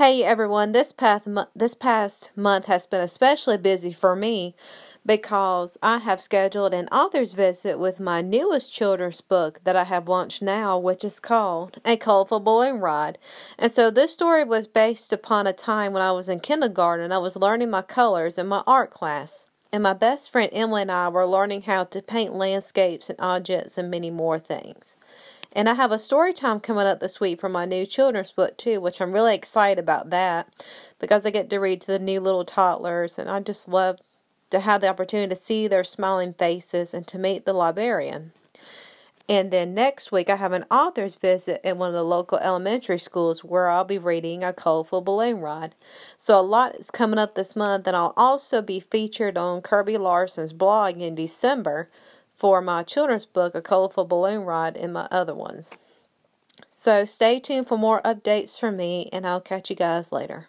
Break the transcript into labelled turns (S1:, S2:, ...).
S1: Hey everyone, this past this past month has been especially busy for me because I have scheduled an author's visit with my newest children's book that I have launched now, which is called A Colorful Balloon Ride. And so this story was based upon a time when I was in kindergarten. I was learning my colors in my art class. And my best friend Emily and I were learning how to paint landscapes and objects and many more things. And I have a story time coming up this week for my new children's book too, which I'm really excited about that because I get to read to the new little toddlers and I just love to have the opportunity to see their smiling faces and to meet the librarian. And then next week, I have an author's visit at one of the local elementary schools where I'll be reading A Colorful Balloon Ride. So, a lot is coming up this month, and I'll also be featured on Kirby Larson's blog in December for my children's book, A Colorful Balloon Ride, and my other ones. So stay tuned for more updates from me, and I'll catch you guys later.